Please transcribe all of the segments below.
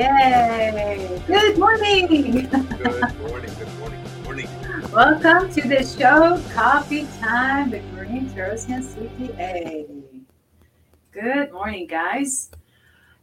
Yay! Good morning. Good morning, good morning, good morning. Welcome to the show, Coffee Time with Marie Torossian, CPA. Good morning, guys.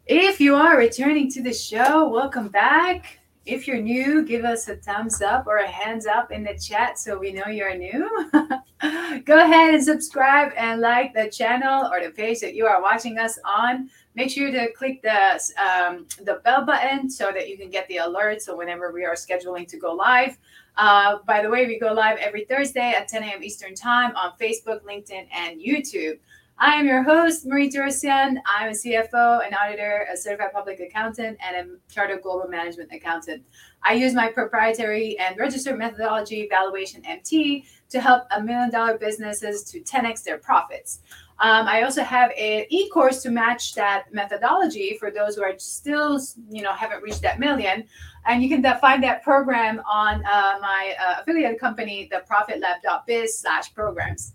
If you are returning to the show, welcome back. If you're new, give us a thumbs up or a hands up in the chat so we know you're new. Go ahead and subscribe and like the channel or the page that you are watching us on. Make sure to click the um, the bell button so that you can get the alert. So whenever we are scheduling to go live. Uh, by the way, we go live every Thursday at 10 a.m. Eastern Time on Facebook, LinkedIn, and YouTube. I am your host, Marie Torossian. I'm a CFO, an auditor, a certified public accountant, and a chartered global management accountant. I use my proprietary and registered methodology, Valuation MT, to help a million dollar businesses to 10x their profits. Um, I also have an e-course to match that methodology for those who are still, you know, haven't reached that million. And you can find that program on uh, my uh, affiliate company, the profitlab.biz slash programs.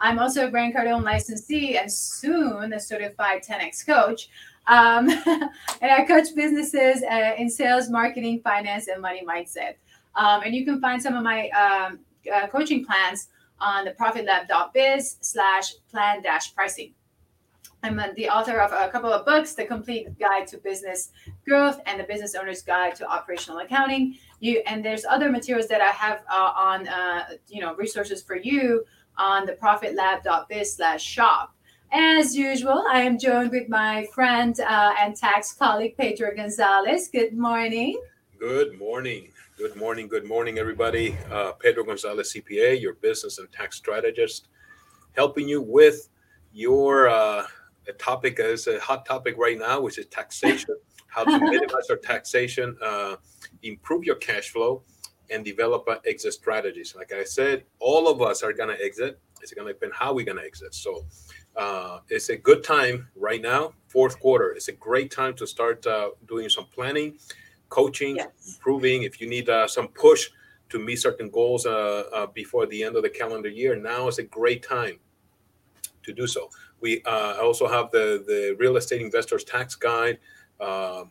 I'm also a Grant Cardone licensee and soon a certified 10X coach. Um, and I coach businesses uh, in sales, marketing, finance, and money mindset. Um, and you can find some of my um, uh, coaching plans on the profitlab.biz slash plan dash pricing. I'm the author of a couple of books, The Complete Guide to Business Growth and The Business Owner's Guide to Operational Accounting. You and there's other materials that I have uh, on, uh, you know, resources for you on the profitlab.biz slash shop. As usual, I am joined with my friend uh, and tax colleague, Pedro Gonzalez. Good morning. Good morning. Good morning. Good morning, everybody. Uh, Pedro Gonzalez, CPA, your business and tax strategist, helping you with your uh, topic is a hot topic right now, which is taxation, how to minimize our taxation, uh, improve your cash flow, and develop exit strategies. Like I said, all of us are going to exit. It's going to depend how we're going to exit. So uh, it's a good time right now, fourth quarter. It's a great time to start uh, doing some planning, coaching, yes. improving. If you need uh, some push to meet certain goals uh, uh, before the end of the calendar year, now is a great time to do so. We uh, also have the the real estate investors tax guide,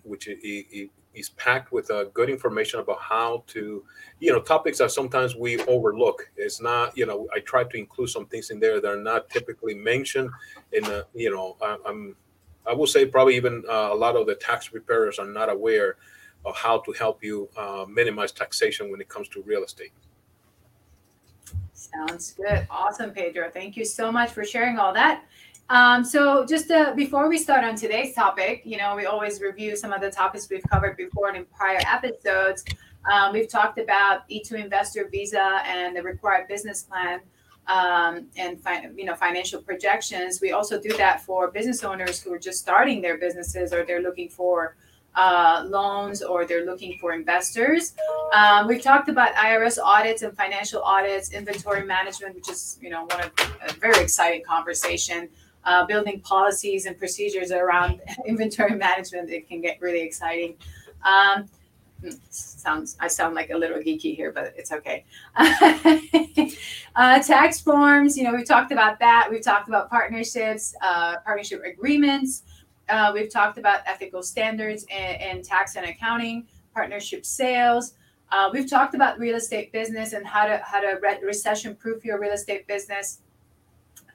which is packed with uh, good information about how to, you know, topics that sometimes we overlook. It's not, you know, I try to include some things in there that are not typically mentioned. In, the, you know, I, am I will say probably even uh, a lot of the tax preparers are not aware of how to help you uh, minimize taxation when it comes to real estate. Sounds good. Awesome, Pedro. Thank you so much for sharing all that. Um, so just uh, before we start on today's topic, you know, we always review some of the topics we've covered before in prior episodes. Um, we've talked about E2 investor visa and the required business plan um, and fi- you know financial projections. We also do that for business owners who are just starting their businesses or they're looking for uh, loans or they're looking for investors. Um, we've talked about IRS audits and financial audits, inventory management, which is you know one of a very exciting conversation uh, building policies and procedures around inventory management, it can get really exciting. Um, hmm, sounds I sound like a little geeky here, but it's okay. uh, tax forms, you know, we've talked about that. We've talked about partnerships, uh, partnership agreements. Uh, we've talked about ethical standards in tax and accounting, partnership sales. Uh, we've talked about real estate business and how to how to re- recession proof your real estate business.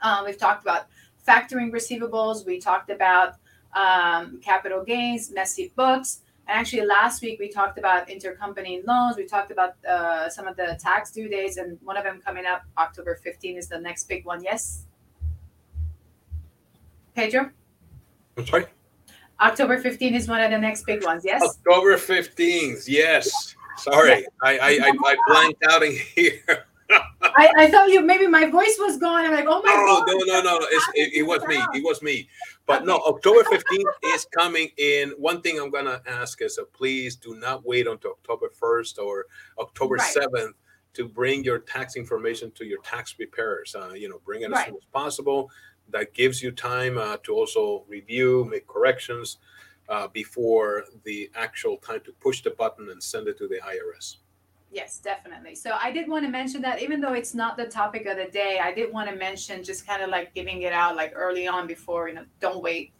Uh, we've talked about factoring receivables. We talked about um, capital gains, messy books. And actually, last week we talked about intercompany loans. We talked about uh, some of the tax due dates, and one of them coming up October 15 is the next big one. Yes, Pedro. I'm sorry. October 15th is one of the next big ones. Yes. October 15th. Yes. Sorry, I, I I I blanked out in here. I, I thought you maybe my voice was gone. I'm like, oh my god. No, no, no, no. It, it, was me. It was me. But okay. no, October 15th is coming in. One thing I'm gonna ask is uh, please do not wait until October 1st or October right. 7th to bring your tax information to your tax preparers. Uh, you know, bring it as right. soon as possible. That gives you time uh, to also review, make corrections uh, before the actual time to push the button and send it to the IRS. Yes, definitely. So I did want to mention that even though it's not the topic of the day, I did want to mention just kind of like giving it out like early on before, you know, don't wait.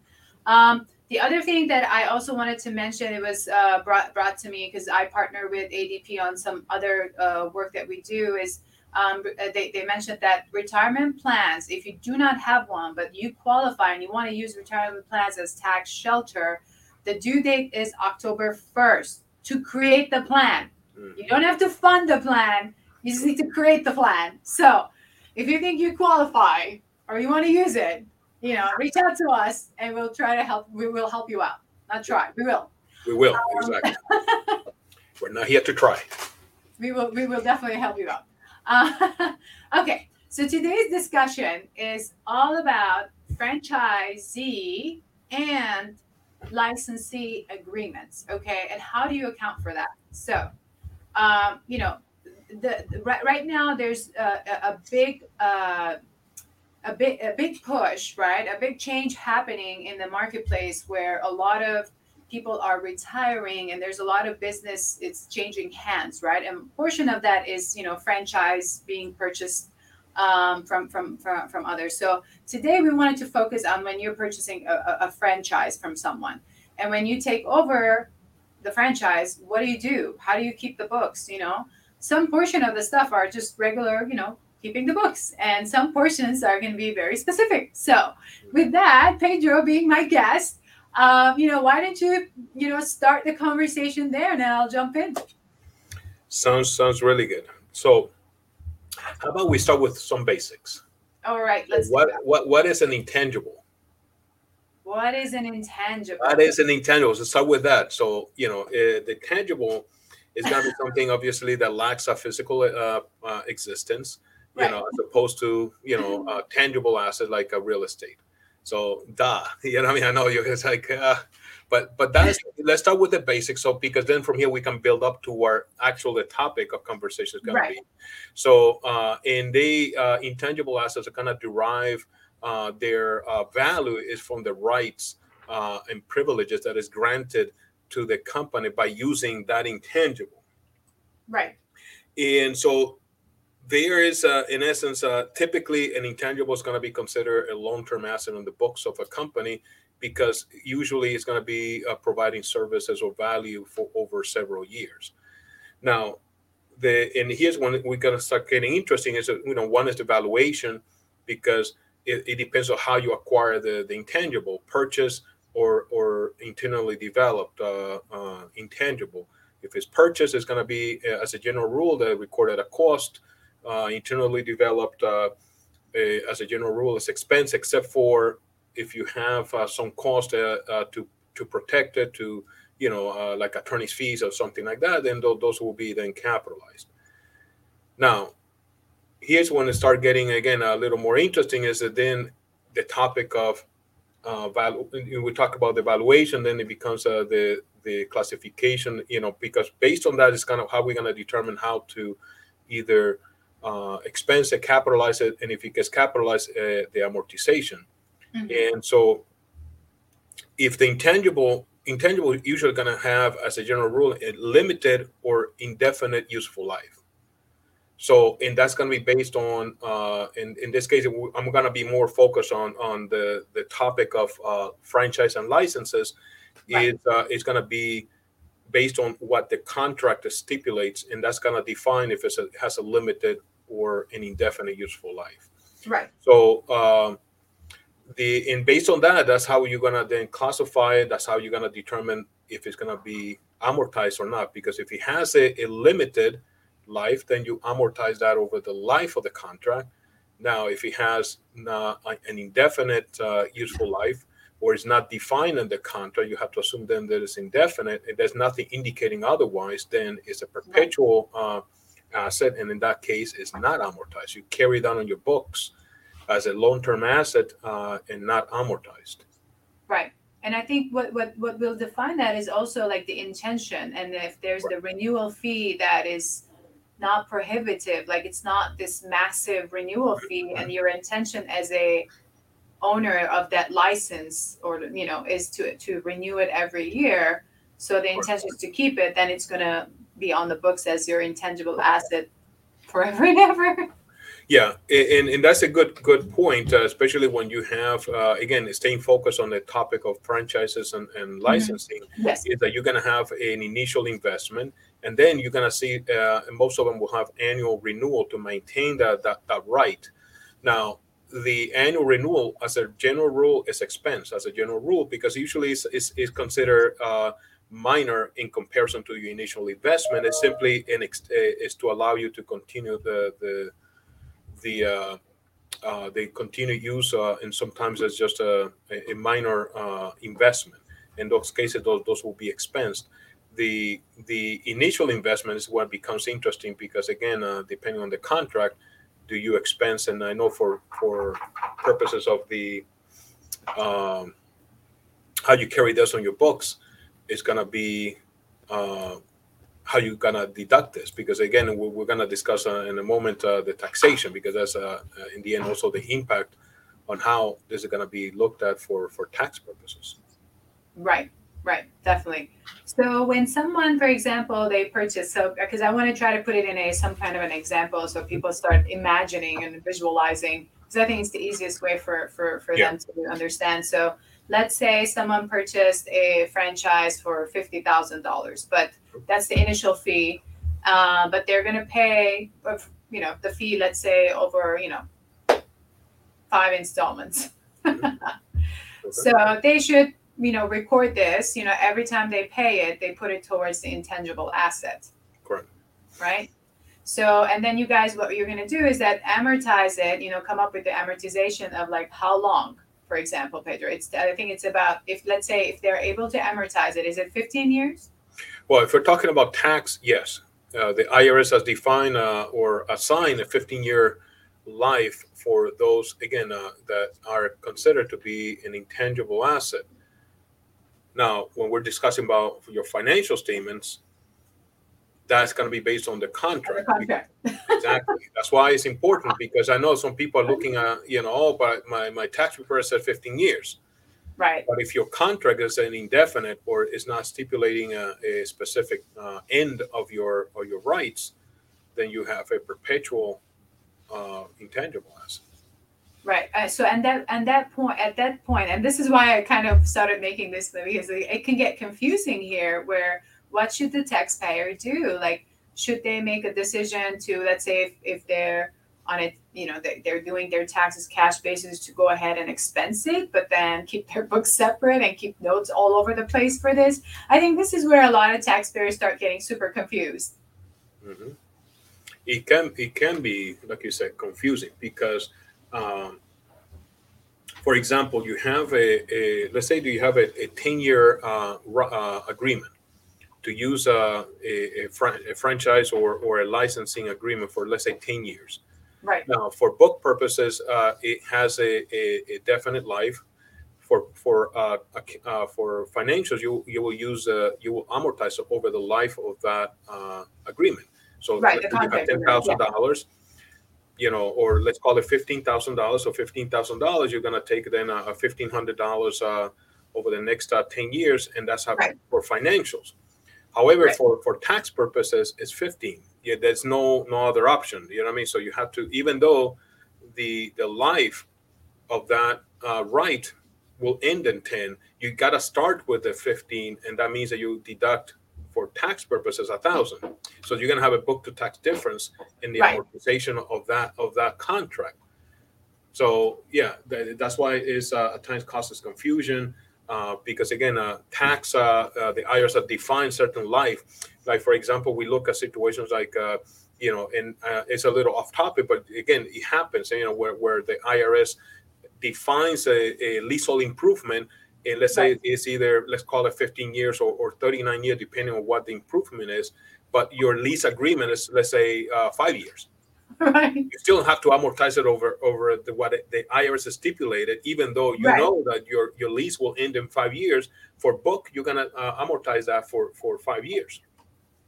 Um, the other thing that I also wanted to mention, it was uh, brought brought to me because I partner with ADP on some other uh, work that we do. Is um, uh, they, they mentioned that retirement plans, if you do not have one, but you qualify and you want to use retirement plans as tax shelter, the due date is October 1st to create the plan. Mm-hmm. You don't have to fund the plan, you just need to create the plan. So if you think you qualify or you want to use it, you know, reach out to us and we'll try to help. We will help you out. Not try, we will. We will, um, exactly. We're not here to try. We will, we will definitely help you out. Uh, okay, so today's discussion is all about franchisee and licensee agreements. Okay, and how do you account for that? So, um, you know, the, the right, right now there's a, a big uh, a big a big push, right? A big change happening in the marketplace where a lot of people are retiring and there's a lot of business it's changing hands right? And a portion of that is you know franchise being purchased um, from, from from from others. So today we wanted to focus on when you're purchasing a, a franchise from someone. And when you take over the franchise what do you do? How do you keep the books you know? Some portion of the stuff are just regular you know keeping the books and some portions are going to be very specific. So with that pedro being my guest um, you know, why don't you, you know, start the conversation there and then I'll jump in. Sounds sounds really good. So, how about we start with some basics? All right, let's. What what what is an intangible? What is an intangible? What is an intangible? So start with that. So you know, uh, the tangible is going to be something obviously that lacks a physical uh, uh, existence. You right. know, as opposed to you know a tangible asset like a real estate. So, duh, you know, I mean, I know you. It's like, uh, but but that's let's start with the basics. So because then from here we can build up to our actual the topic of conversation is going right. to be. So, uh, and the uh, intangible assets are going to derive uh, their uh, value is from the rights uh, and privileges that is granted to the company by using that intangible. Right. And so there is, uh, in essence, uh, typically an intangible is going to be considered a long-term asset on the books of a company because usually it's going to be uh, providing services or value for over several years. Now, the and here's when we're going to start getting interesting is that, you know one is the valuation because it, it depends on how you acquire the, the intangible purchase or or internally developed uh, uh, intangible. If it's purchased, it's going to be uh, as a general rule the recorded at a cost uh, internally developed uh, a, as a general rule as expense, except for if you have uh, some cost to to protect it, to you know, like attorney's fees or something like that, then th- those will be then capitalized. Now, here's when it start getting again a little more interesting is that then the topic of uh, value we talk about the valuation then it becomes uh, the the classification you know because based on that is kind of how we're going to determine how to either uh, expense and capitalize it, and if it gets capitalized, uh, the amortization. Mm-hmm. And so, if the intangible intangible usually going to have, as a general rule, a limited or indefinite useful life. So, and that's going to be based on, uh, in in this case, I'm going to be more focused on on the the topic of uh, franchise and licenses. Right. Is uh, it's going to be based on what the contract stipulates, and that's going to define if it has a limited or an indefinite useful life. Right. So um, the and based on that, that's how you're gonna then classify it. That's how you're gonna determine if it's gonna be amortized or not. Because if it has a, a limited life, then you amortize that over the life of the contract. Now, if it has not an indefinite uh, useful life or is not defined in the contract, you have to assume then that it's indefinite. If there's nothing indicating otherwise, then it's a perpetual uh, asset, and in that case, is not amortized. You carry that on your books as a long-term asset uh, and not amortized. Right. And I think what, what, what will define that is also like the intention. And if there's right. the renewal fee that is not prohibitive, like it's not this massive renewal fee, and your intention as a owner of that license or you know is to to renew it every year. So the intention is to keep it, then it's gonna be on the books as your intangible asset forever and ever. Yeah, and, and that's a good good point, uh, especially when you have uh, again staying focused on the topic of franchises and, and mm-hmm. licensing. Mm-hmm. Yes. Is that you're going to have an initial investment, and then you're going to see uh, most of them will have annual renewal to maintain that, that that right. Now, the annual renewal, as a general rule, is expense as a general rule because usually it's, it's, it's considered uh, minor in comparison to your initial investment. It's simply an ex- is to allow you to continue the the the uh, uh, the continued use, uh, and sometimes it's just a, a minor uh, investment. In those cases, those, those will be expensed. The the initial investment is what becomes interesting because again, uh, depending on the contract, do you expense? And I know for for purposes of the um, how you carry this on your books, is gonna be uh, how you're gonna deduct this because again we're, we're gonna discuss uh, in a moment uh, the taxation because that's uh, uh, in the end also the impact on how this is gonna be looked at for for tax purposes. Right right definitely. So when someone for example they purchase so because i want to try to put it in a some kind of an example so people start imagining and visualizing because i think it's the easiest way for for for yeah. them to understand. So let's say someone purchased a franchise for $50,000, but that's the initial fee. Uh, but they're going to pay, you know, the fee, let's say over, you know, five installments. so they should, you know, record this, you know, every time they pay it, they put it towards the intangible asset. Correct. Right. So, and then you guys, what you're going to do is that amortize it, you know, come up with the amortization of like how long for example, Pedro. It's I think it's about if let's say if they're able to amortize it, is it 15 years? Well, if we're talking about tax, yes. Uh, the IRS has defined uh, or assigned a 15-year life for those again uh, that are considered to be an intangible asset. Now, when we're discussing about your financial statements, that's going to be based on the contract. The contract. exactly. That's why it's important because I know some people are looking at, you know, oh, but my, my tax preparer said 15 years. Right. But if your contract is an indefinite or is not stipulating a, a specific uh, end of your of your rights, then you have a perpetual uh, intangible asset. Right. Uh, so, and that and that point at that point, and this is why I kind of started making this because it can get confusing here, where what should the taxpayer do? Like, should they make a decision to, let's say, if, if they're on it, you know, they, they're doing their taxes cash basis to go ahead and expense it, but then keep their books separate and keep notes all over the place for this? I think this is where a lot of taxpayers start getting super confused. Mm-hmm. It can it can be like you said confusing because, um, for example, you have a, a let's say do you have a, a ten year uh, uh, agreement to use a, a, a, a, franchise or, or a licensing agreement for let's say 10 years. Right. Now for book purposes uh, it has a, a, definite life. For for uh, uh, for financials you you will use uh, you will amortize over the life of that uh, agreement. So right, you have ten thousand yeah. dollars you know or let's call it fifteen thousand dollars. So fifteen thousand dollars you're going to take then a, fifteen hundred dollars uh, over the next 10 years and that's how right. for financials However, right. for, for tax purposes, it's 15. Yeah, there's no no other option. You know what I mean? So you have to, even though the the life of that uh, right will end in 10, you got to start with the 15, and that means that you deduct for tax purposes a thousand. So you're gonna have a book to tax difference in the right. amortization of that of that contract. So yeah, that, that's why it's uh, at times causes confusion. Uh, because again, uh, tax, uh, uh the IRS have defined certain life. Like for example, we look at situations like, uh, you know, and uh, it's a little off topic, but again, it happens. You know, where, where the IRS defines a, a leasehold improvement, and let's say it's either let's call it 15 years or, or 39 years, depending on what the improvement is. But your lease agreement is let's say five years. Right. You still have to amortize it over over the what the IRS has stipulated, even though you right. know that your your lease will end in five years. For book, you're gonna uh, amortize that for for five years.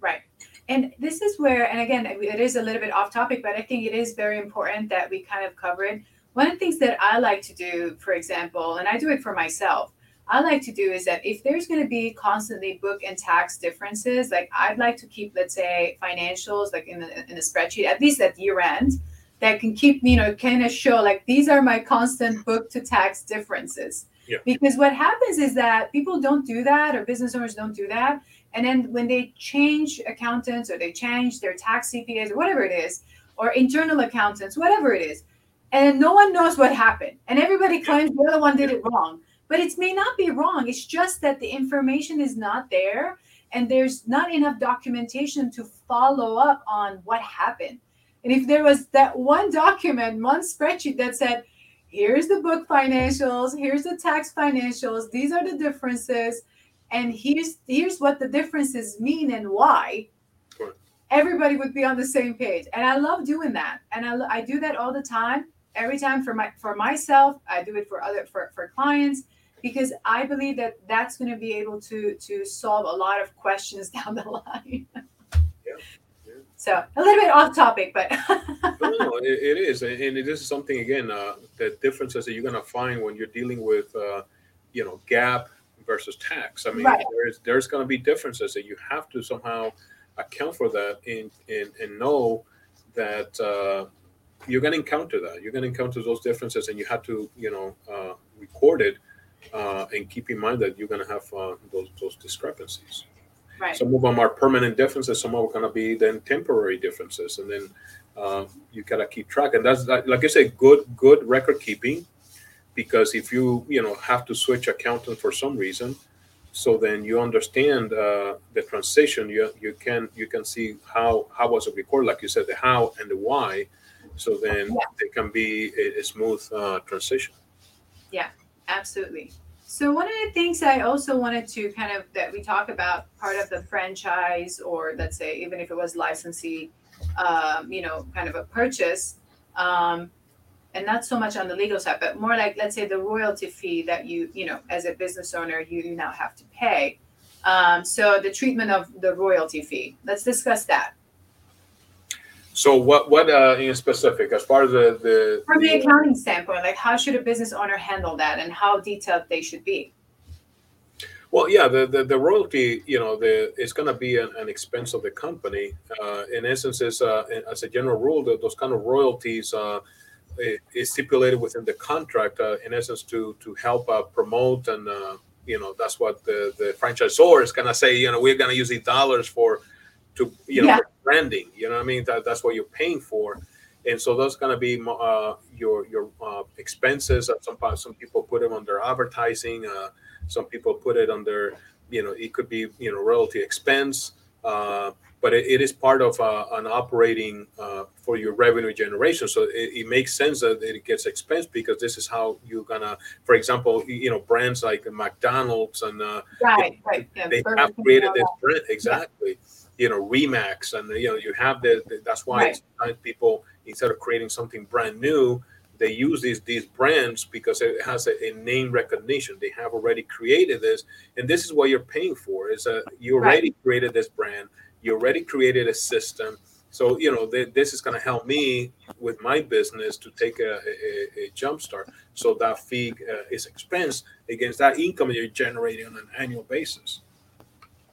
Right. And this is where, and again, it is a little bit off topic, but I think it is very important that we kind of cover it. One of the things that I like to do, for example, and I do it for myself, I like to do is that if there's going to be constantly book and tax differences, like I'd like to keep, let's say, financials like in the in the spreadsheet at least at year end, that can keep you know kind of show like these are my constant book to tax differences. Yeah. because what happens is that people don't do that or business owners don't do that and then when they change accountants or they change their tax cpas or whatever it is or internal accountants whatever it is and no one knows what happened and everybody claims the other one did it wrong but it may not be wrong it's just that the information is not there and there's not enough documentation to follow up on what happened and if there was that one document, one spreadsheet that said, here's the book financials, here's the tax financials, these are the differences, and here's here's what the differences mean and why, everybody would be on the same page. And I love doing that. And I, I do that all the time. Every time for my for myself, I do it for other for, for clients because I believe that that's going to be able to to solve a lot of questions down the line. yeah. So a little bit off topic, but no, no, it, it is, and it is something again. Uh, the differences that you're gonna find when you're dealing with, uh, you know, GAAP versus tax. I mean, Right. there's there's gonna be differences that you have to somehow account for that and and, and know that uh, you're gonna encounter that. You're gonna encounter those differences, and you have to, you know, uh, record it uh, and keep in mind that you're gonna have uh, those those discrepancies. right. Some of them are permanent differences. Some of them are going to be then temporary differences, and then uh, you gotta keep track. And that's like, I said, good good record keeping, because if you you know have to switch accountant for some reason, so then you understand uh, the transition. You you can you can see how how was it recorded, like you said, the how and the why. So then Yeah. it can be a, a smooth uh, transition. Yeah, absolutely. So one of the things I also wanted to kind of that we talk about part of the franchise, or let's say even if it was licensee, um, you know, kind of a purchase, um, and not so much on the legal side, but more like let's say the royalty fee that you you know as a business owner you, now have to pay. Um, so the treatment of the royalty fee. Let's discuss that So what what uh, in specific as far as the the, from the the- accounting standpoint. Like how should a business owner handle that, and how detailed they should be. Well, yeah, the, the, the royalty, you know, the it's going to be an, an expense of the company. Uh, in essence, is uh, as a general rule, that those kind of royalties uh, is stipulated within the contract. Uh, in essence, to to help uh, promote and uh, you know that's what the the franchisor is going to say. You know, we're going to use these dollars for to you know Yeah. branding. You know, what I mean that that's what you're paying for. And so those going to be uh, your your uh, expenses. Uh, Some some people put them under advertising. Uh, some people put it under, you know, it could be, you know, royalty expense, uh, but it, it is part of uh, an operating uh, for your revenue generation. So it, it makes sense that it gets expense because this is how you're gonna, for example, you know, brands like McDonald's and uh, Right. Right. Yeah. they have created this brand exactly. You know, Remax, and you know, you have the. the- that's why Right. sometimes people instead of creating something brand new, they use these these brands because it has a, a name recognition. They have already created this, and this is what you're paying for. Is that you Right. already created this brand, you already created a system. So you know th- this is going to help me with my business to take a, a, a jump start. So that fee uh, is expense against that income you're generating on an annual basis.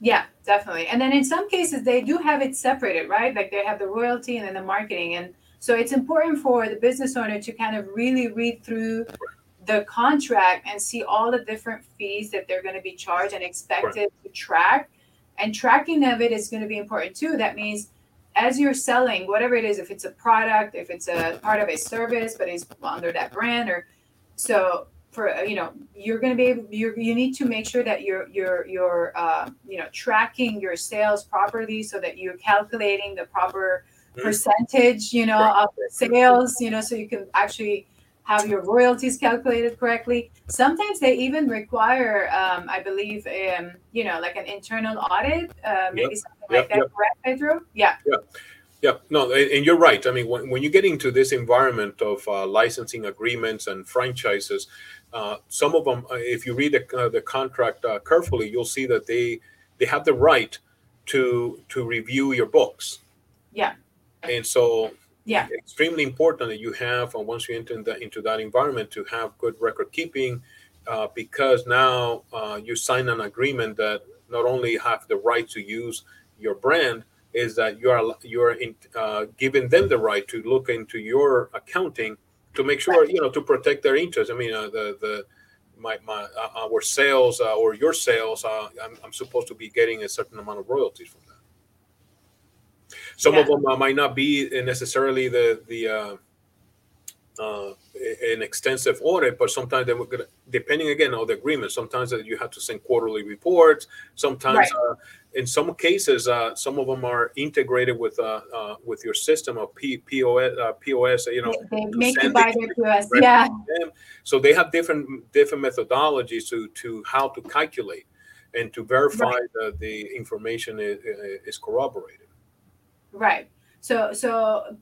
Yeah, definitely. And then in some cases, they do have it separated, right? Like they have the royalty and then the marketing. And so it's important for the business owner to kind of really read through the contract and see all the different fees that they're going to be charged and expected to track. And tracking of it is going to be important too. That means as you're selling, whatever it is, if it's a product, if it's a part of a service, but it's under that brand, or so for uh, you know you're going to be able you you need to make sure that you're you're you're uh, you know tracking your sales properly so that you're calculating the proper Mhm. percentage you know Right. of sales you know so you can actually have your royalties calculated correctly sometimes they even require um, i believe um, you know like an internal audit uh, maybe something like Yep, that yep. correct pedro yeah Yeah, no, and you're right. I mean, when, when you get into this environment of uh, licensing agreements and franchises, uh, some of them, uh, if you read the, uh, the contract uh, carefully, you'll see that they they have the right to to review your books. Yeah. And so, Yeah. extremely important that you have, and once you enter in the, into that environment, to have good record keeping, uh, because now uh, you sign an agreement that not only have the right to use your brand, is that you are you are in, uh, giving them the right to look into your accounting to make sure you know to protect their interests. I mean, uh, the the my my uh, our sales uh, or your sales, uh, I'm, I'm supposed to be getting a certain amount of royalties from that. Some Yeah. of them uh, might not be necessarily the the uh, an extensive audit, but sometimes they were gonna, depending again on the agreement. Sometimes that you have to send quarterly reports. Sometimes, Right. uh, in some cases, uh, some of them are integrated with uh, uh, with your system of P, POS. Uh, POS, you know, they make you buy their POS. Yeah. So they have different different methodologies to to how to calculate and to verify that the information is, is corroborated. Right. So so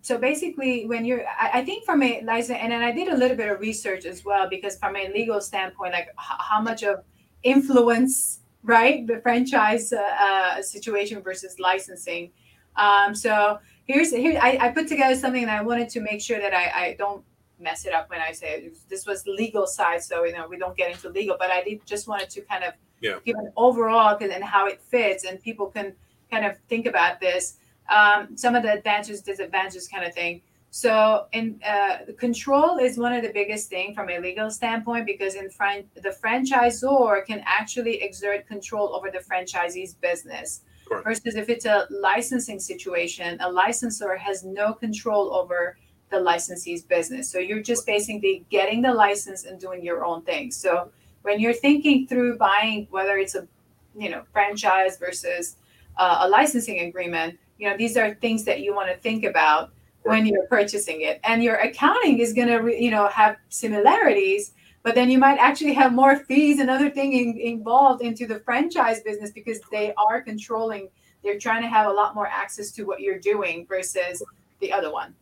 so basically, when you're, I, I think from a license, and then I did a little bit of research as well because from a legal standpoint, like h- how much of influence, right, the franchise uh, uh, situation versus licensing. Um, so here's here I, I put together something, and I wanted to make sure that I, I don't mess it up when I say it. this was legal side, so you know we don't get into legal, but I did just wanted to kind of Yeah. give an overall and how it fits, and people can kind of think about this um, some of the advantages, disadvantages kind of thing. So, in uh, the control is one of the biggest thing from a legal standpoint because in fran- the franchisor can actually exert control over the franchisee's business. Correct. Versus if it's a licensing situation, a licensor has no control over the licensee's business. So you're just basically getting the license and doing your own thing. So when you're thinking through buying, whether it's a you know franchise versus uh, a licensing agreement, you know these are things that you want to think about when you're purchasing it. And your accounting is going to re- you know have similarities but then you might actually have more fees and other things in, involved into the franchise business because they are controlling they're trying to have a lot more access to what you're doing versus the other one.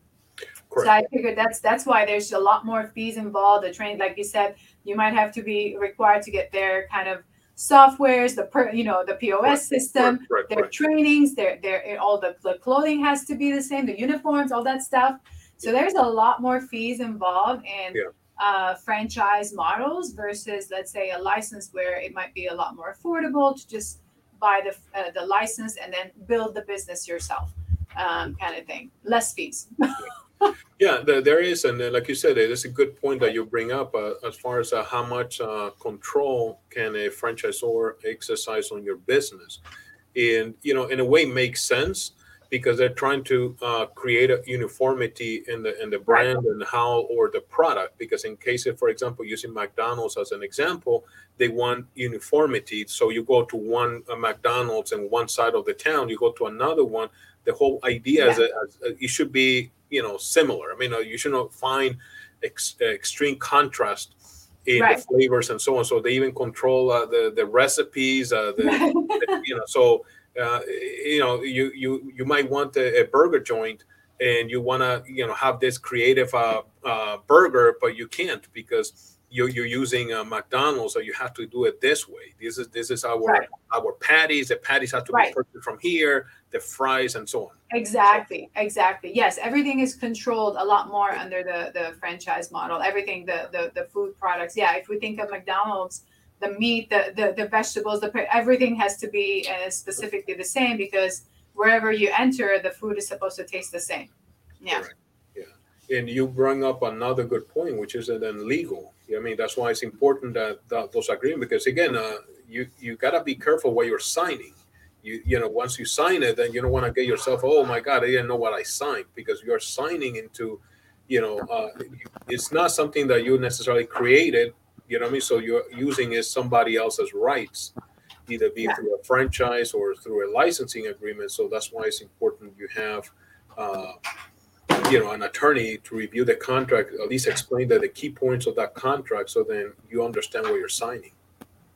Correct. so i figured that's that's why there's a lot more fees involved the train like you said you might have to be required to get their kind of softwares the per you know the pos Right, system Right, their trainings, their their all the, the clothing has to be the same, the uniforms, all that stuff. So there's a lot more fees involved in Yeah. uh, franchise models versus let's say a license where it might be a lot more affordable to just buy the uh, the license and then build the business yourself, um, kind of thing. Less fees. Yeah, there, there is, and uh, like you said, it is a good point that you bring up uh, as far as uh, how much uh, control can a franchisor exercise on your business, and you know, in a way, makes sense because they're trying to uh, create a uniformity in the in the brand and how or the product. Because in case of, for example, using McDonald's as an example, they want uniformity. So you go to one uh, McDonald's in one side of the town, you go to another one. The whole idea is that uh, it should be you know similar. I mean, uh, you should not find ex- extreme contrast in Right. the flavors and so on. So they even control uh, the the recipes. Uh, the, you know, so uh, you know, you you you might want a, a burger joint and you want to you know have this creative uh, uh, burger, but you can't because you're, you're using uh, McDonald's, so you have to do it this way. This is this is our Right. our patties. The patties have to Right. be purchased from here. The fries and so on. Exactly, exactly. Yes, everything is controlled a lot more under the the franchise model. Everything, the the, the food products. Yeah, if we think of McDonald's, the meat, the the, the vegetables, the everything has to be uh, specifically the same because wherever you enter, the food is supposed to taste the same. Yeah, Correct. Yeah, and you bring up another good point, which is that then legal. I mean, that's why it's important that, that those agreements, because again, uh, you you gotta be careful what you're signing. You you know, once you sign it, then you don't want to get yourself, oh my god, I didn't know what I signed, because you're signing into, you know, uh, it's not something that you necessarily created. You know what I mean? So you're using is somebody else's rights, either be Yeah. through a franchise or through a licensing agreement. So that's why it's important you have. Uh, you know an attorney to review the contract at least explain that the key points of that contract so then you understand what you're signing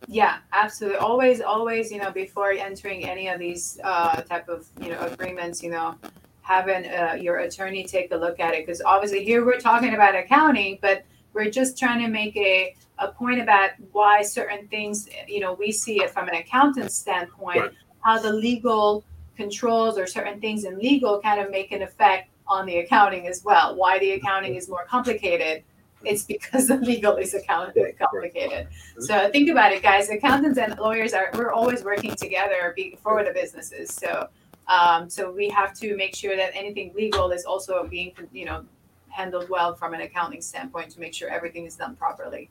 yeah, absolutely. Always, always, you know, before entering any of these uh, type of you know agreements, you know, having uh, your attorney take a look at it because obviously here we're talking about accounting, but we're just trying to make a, a point about why certain things, you know, we see it from an accountant standpoint, Right. how the legal controls or certain things in legal kind of make an effect on the accounting as well. Why the accounting is more complicated. It's because the legal is account- complicated. So think about it, guys. Accountants and lawyers are we're always working together for the businesses. So Um, so we have to make sure that anything legal is also being, you know, handled well from an accounting standpoint to make sure everything is done properly.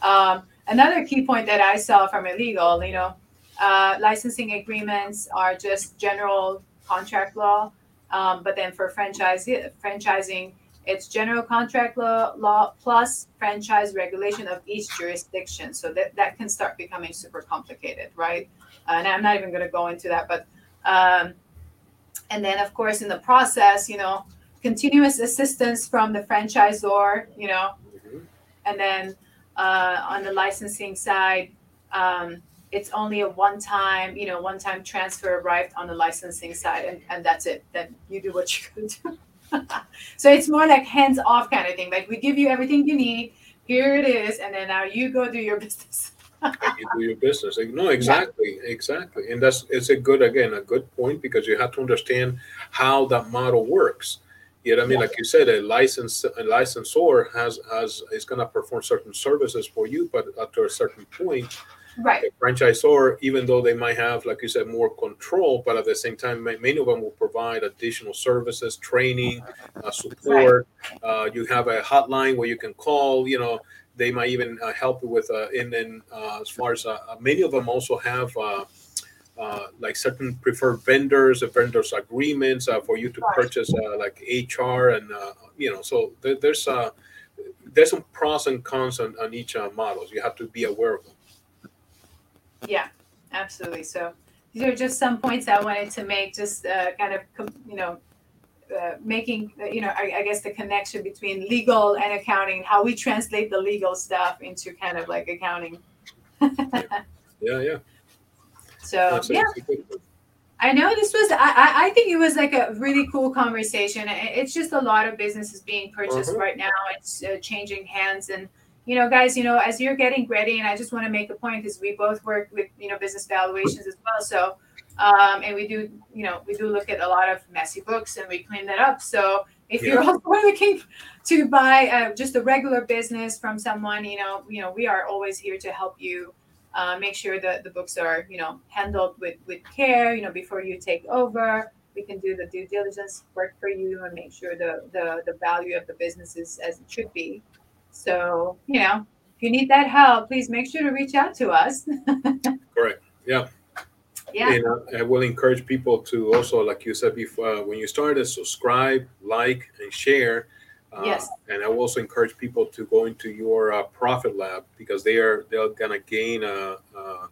Um, another key point that I saw from a legal, you know, uh, licensing agreements are just general contract law, um, but then for franchise franchising, it's general contract law, law plus franchise regulation of each jurisdiction. So that, that can start becoming super complicated, right? and I'm not even going to go into that, but um, and then of course in the process, you know, continuous assistance from the franchisor, you know, mm-hmm. and then uh, on the licensing side, um, it's only a one-time, you know, one-time transfer right on the licensing side, and, and that's it. Then you do what you can do. so it's more like hands-off kind of thing. Like we give you everything you need. Here it is, and then now you go do your business. you do your business. No, exactly, yeah. exactly, and that's it's a good again a good point because you have to understand how that model works. Yet, I mean, yeah. like you said, a license a licensor has has is going to perform certain services for you, but up to a certain point, right? A franchisor, even though they might have, like you said, more control, but at the same time, many of them will provide additional services, training, uh, support. Right. Uh, you have a hotline where you can call. You know, they might even uh, help you with, uh, and then uh, as far as uh, many of them also have. Uh, like certain preferred vendors, vendors agreements uh, for you to purchase, uh, like HR, and you know, so there's a there's some pros and cons on, on each models. You have to be aware of them. Yeah, absolutely. So these are just some points I wanted to make, just uh, kind of, you know, uh, making, you know, I, I, guess the connection between legal and accounting, how we translate the legal stuff into kind of like accounting. yeah. yeah, yeah. So yeah. I know this was. I, I think it was like a really cool conversation. It's just a lot of businesses being purchased uh-huh. right now. It's uh, changing hands, and you know, guys, you know, as you're getting ready, and I just want to make a point because we both work with, you know, business valuations as well. So, um, and we do, you know, we do look at a lot of messy books and we clean that up. So, if yeah. you're also looking to buy uh, just a regular business from someone, you know, you know, we are always here to help you uh, make sure that the books are, you know, handled with with care. You know, before you take over, we can do the due diligence work for you and make sure the the the value of the business is as it should be. So, you know, if you need that help, please make sure to reach out to us. Correct. Yeah. Yeah. And uh, I will encourage people to also, like you said before, uh, when you started, subscribe, like, and share. Uh, yes. And I will also encourage people to go into your uh, profit lab because they are they're gonna gain a, a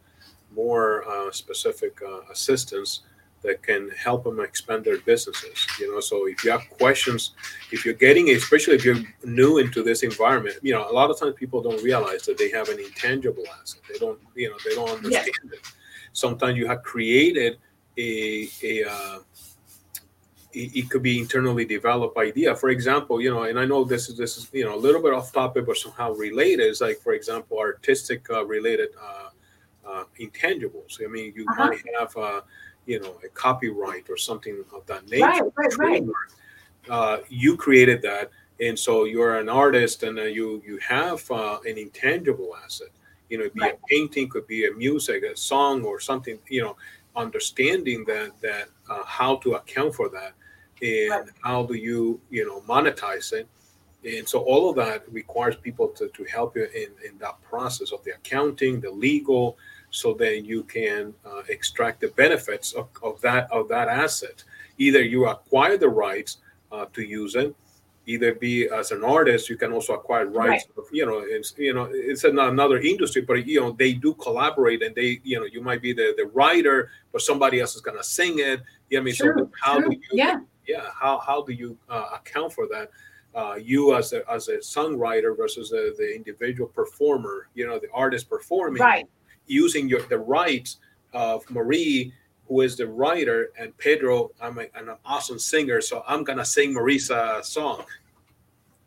more uh, specific uh, assistance that can help them expand their businesses. You know, so if you have questions, if you're getting, especially if you're new into this environment, you know, a lot of times people don't realize that they have an intangible asset. They don't, you know, they don't understand yes. it. Sometimes you have created a a uh, it, could be internally developed idea. For example, you know, and I know this is this is you know a little bit off topic, but somehow related. Is like, for example, artistic uh, related uh, uh, intangibles. I mean, you uh-huh. might have uh, you know a copyright or something of that nature. Right, right, right. Uh, you created that, and so you're an artist, and uh, you you have uh, an intangible asset. You know, it be right. a painting, could be a music, a song, or something. You know, understanding that that uh, how to account for that, and right. how do you you know monetize it. And so all of that requires people to, to help you in, in that process of the accounting, the legal, so then you can uh, extract the benefits of, of that of that asset. Either you acquire the rights uh, to use it, either be as an artist, you can also acquire rights. Right. Of, you know, it's you know it's another industry, but you know they do collaborate, and they you know you might be the the writer, but somebody else is gonna sing it. You know I mean? True, so how true. do you yeah yeah how how do you uh, account for that? Uh, you as a as a songwriter versus the, the individual performer, you know, the artist performing. Right using your the rights of Marie, who is the writer, and Pedro, I'm, a, an awesome singer, so I'm gonna sing Marisa's uh, song.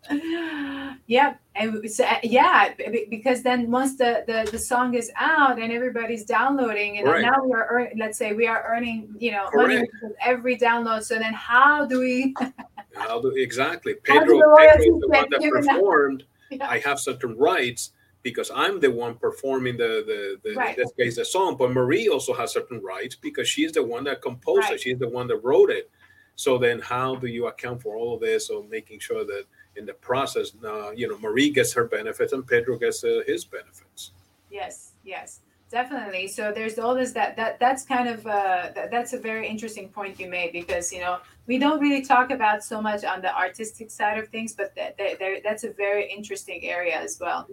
Uh, yeah, and so, yeah, because then once the, the the song is out and everybody's downloading, and right. now we are let's say we are earning you know money with every download. So then how do we? how do exactly Pedro? Pedro the one that performed. Yeah. I have certain rights because I'm the one performing the the, the Right. in this case the song, but Marie also has certain rights because she's the one that composed Right. it. She's the one that wrote it. So then, how do you account for all of this? Or making sure that in the process, uh, you know, Marie gets her benefits and Pedro gets uh, his benefits. Yes, yes, definitely. So there's all this that that that's kind of uh, that, that's a very interesting point you made because you know we don't really talk about so much on the artistic side of things, but that, that, there that's a very interesting area as well.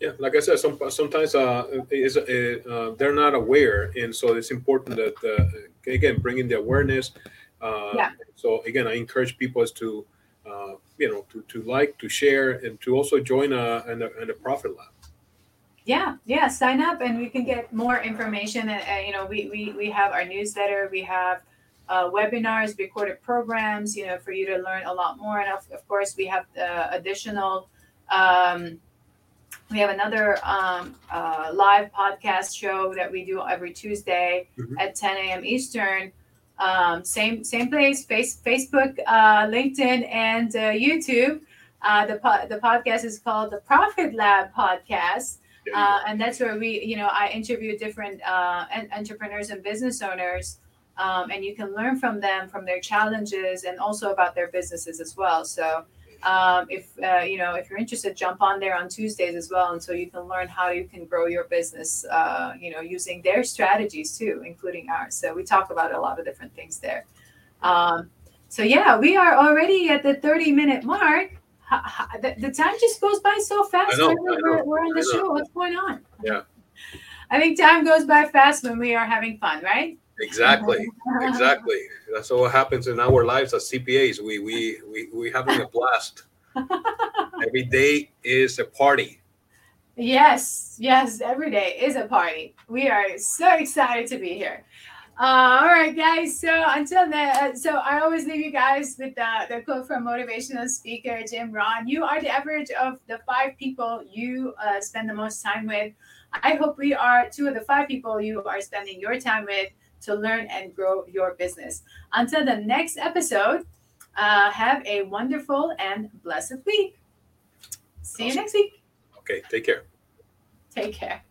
Yeah, like I said, some sometimes uh, is uh, uh, they're not aware, and so it's important that uh, again bringing the awareness. Uh, Yeah. So again, I encourage people to uh, you know to, to like, to share, and to also join a and a, and a profit lab. Yeah, yeah, sign up and we can get more information. And, and you know, we, we we have our newsletter, we have uh, webinars, recorded programs, you know, for you to learn a lot more. And of, of course, we have uh, additional. Um, we have another um, uh, live podcast show that we do every Tuesday Mhm. at 10 a.m. Eastern. Um, same same place, face, Facebook, uh, LinkedIn, and uh, YouTube. Uh, the po- the podcast is called the Profit Lab Podcast uh, and that's where we you know i interview different uh, en- entrepreneurs and business owners um, and you can learn from them from their challenges and also about their businesses as well so um, if uh, you know if you're interested jump on there on tuesdays as well and so you can learn how you can grow your business uh, you know using their strategies too including ours. So we talk about a lot of different things there. Um, so yeah we are already at the 30 minute mark the, the time just goes by so fast. Know, we're, we're on the show what's going on? Yeah. i think time goes by fast when we are having fun right. Exactly, exactly. That's what happens in our lives as CPAs. We we we we having a blast. Every day is a party. Yes, yes, every day is a party. We are so excited to be here. Uh, all right, guys. So until then, so I always leave you guys with the, the quote from motivational speaker Jim Rohn. You are the average of the five people you uh, spend the most time with. I hope we are two of the five people you are spending your time with to learn and grow your business. Until the next episode, uh, have a wonderful and blessed week. See you next week. Okay, take care. Take care.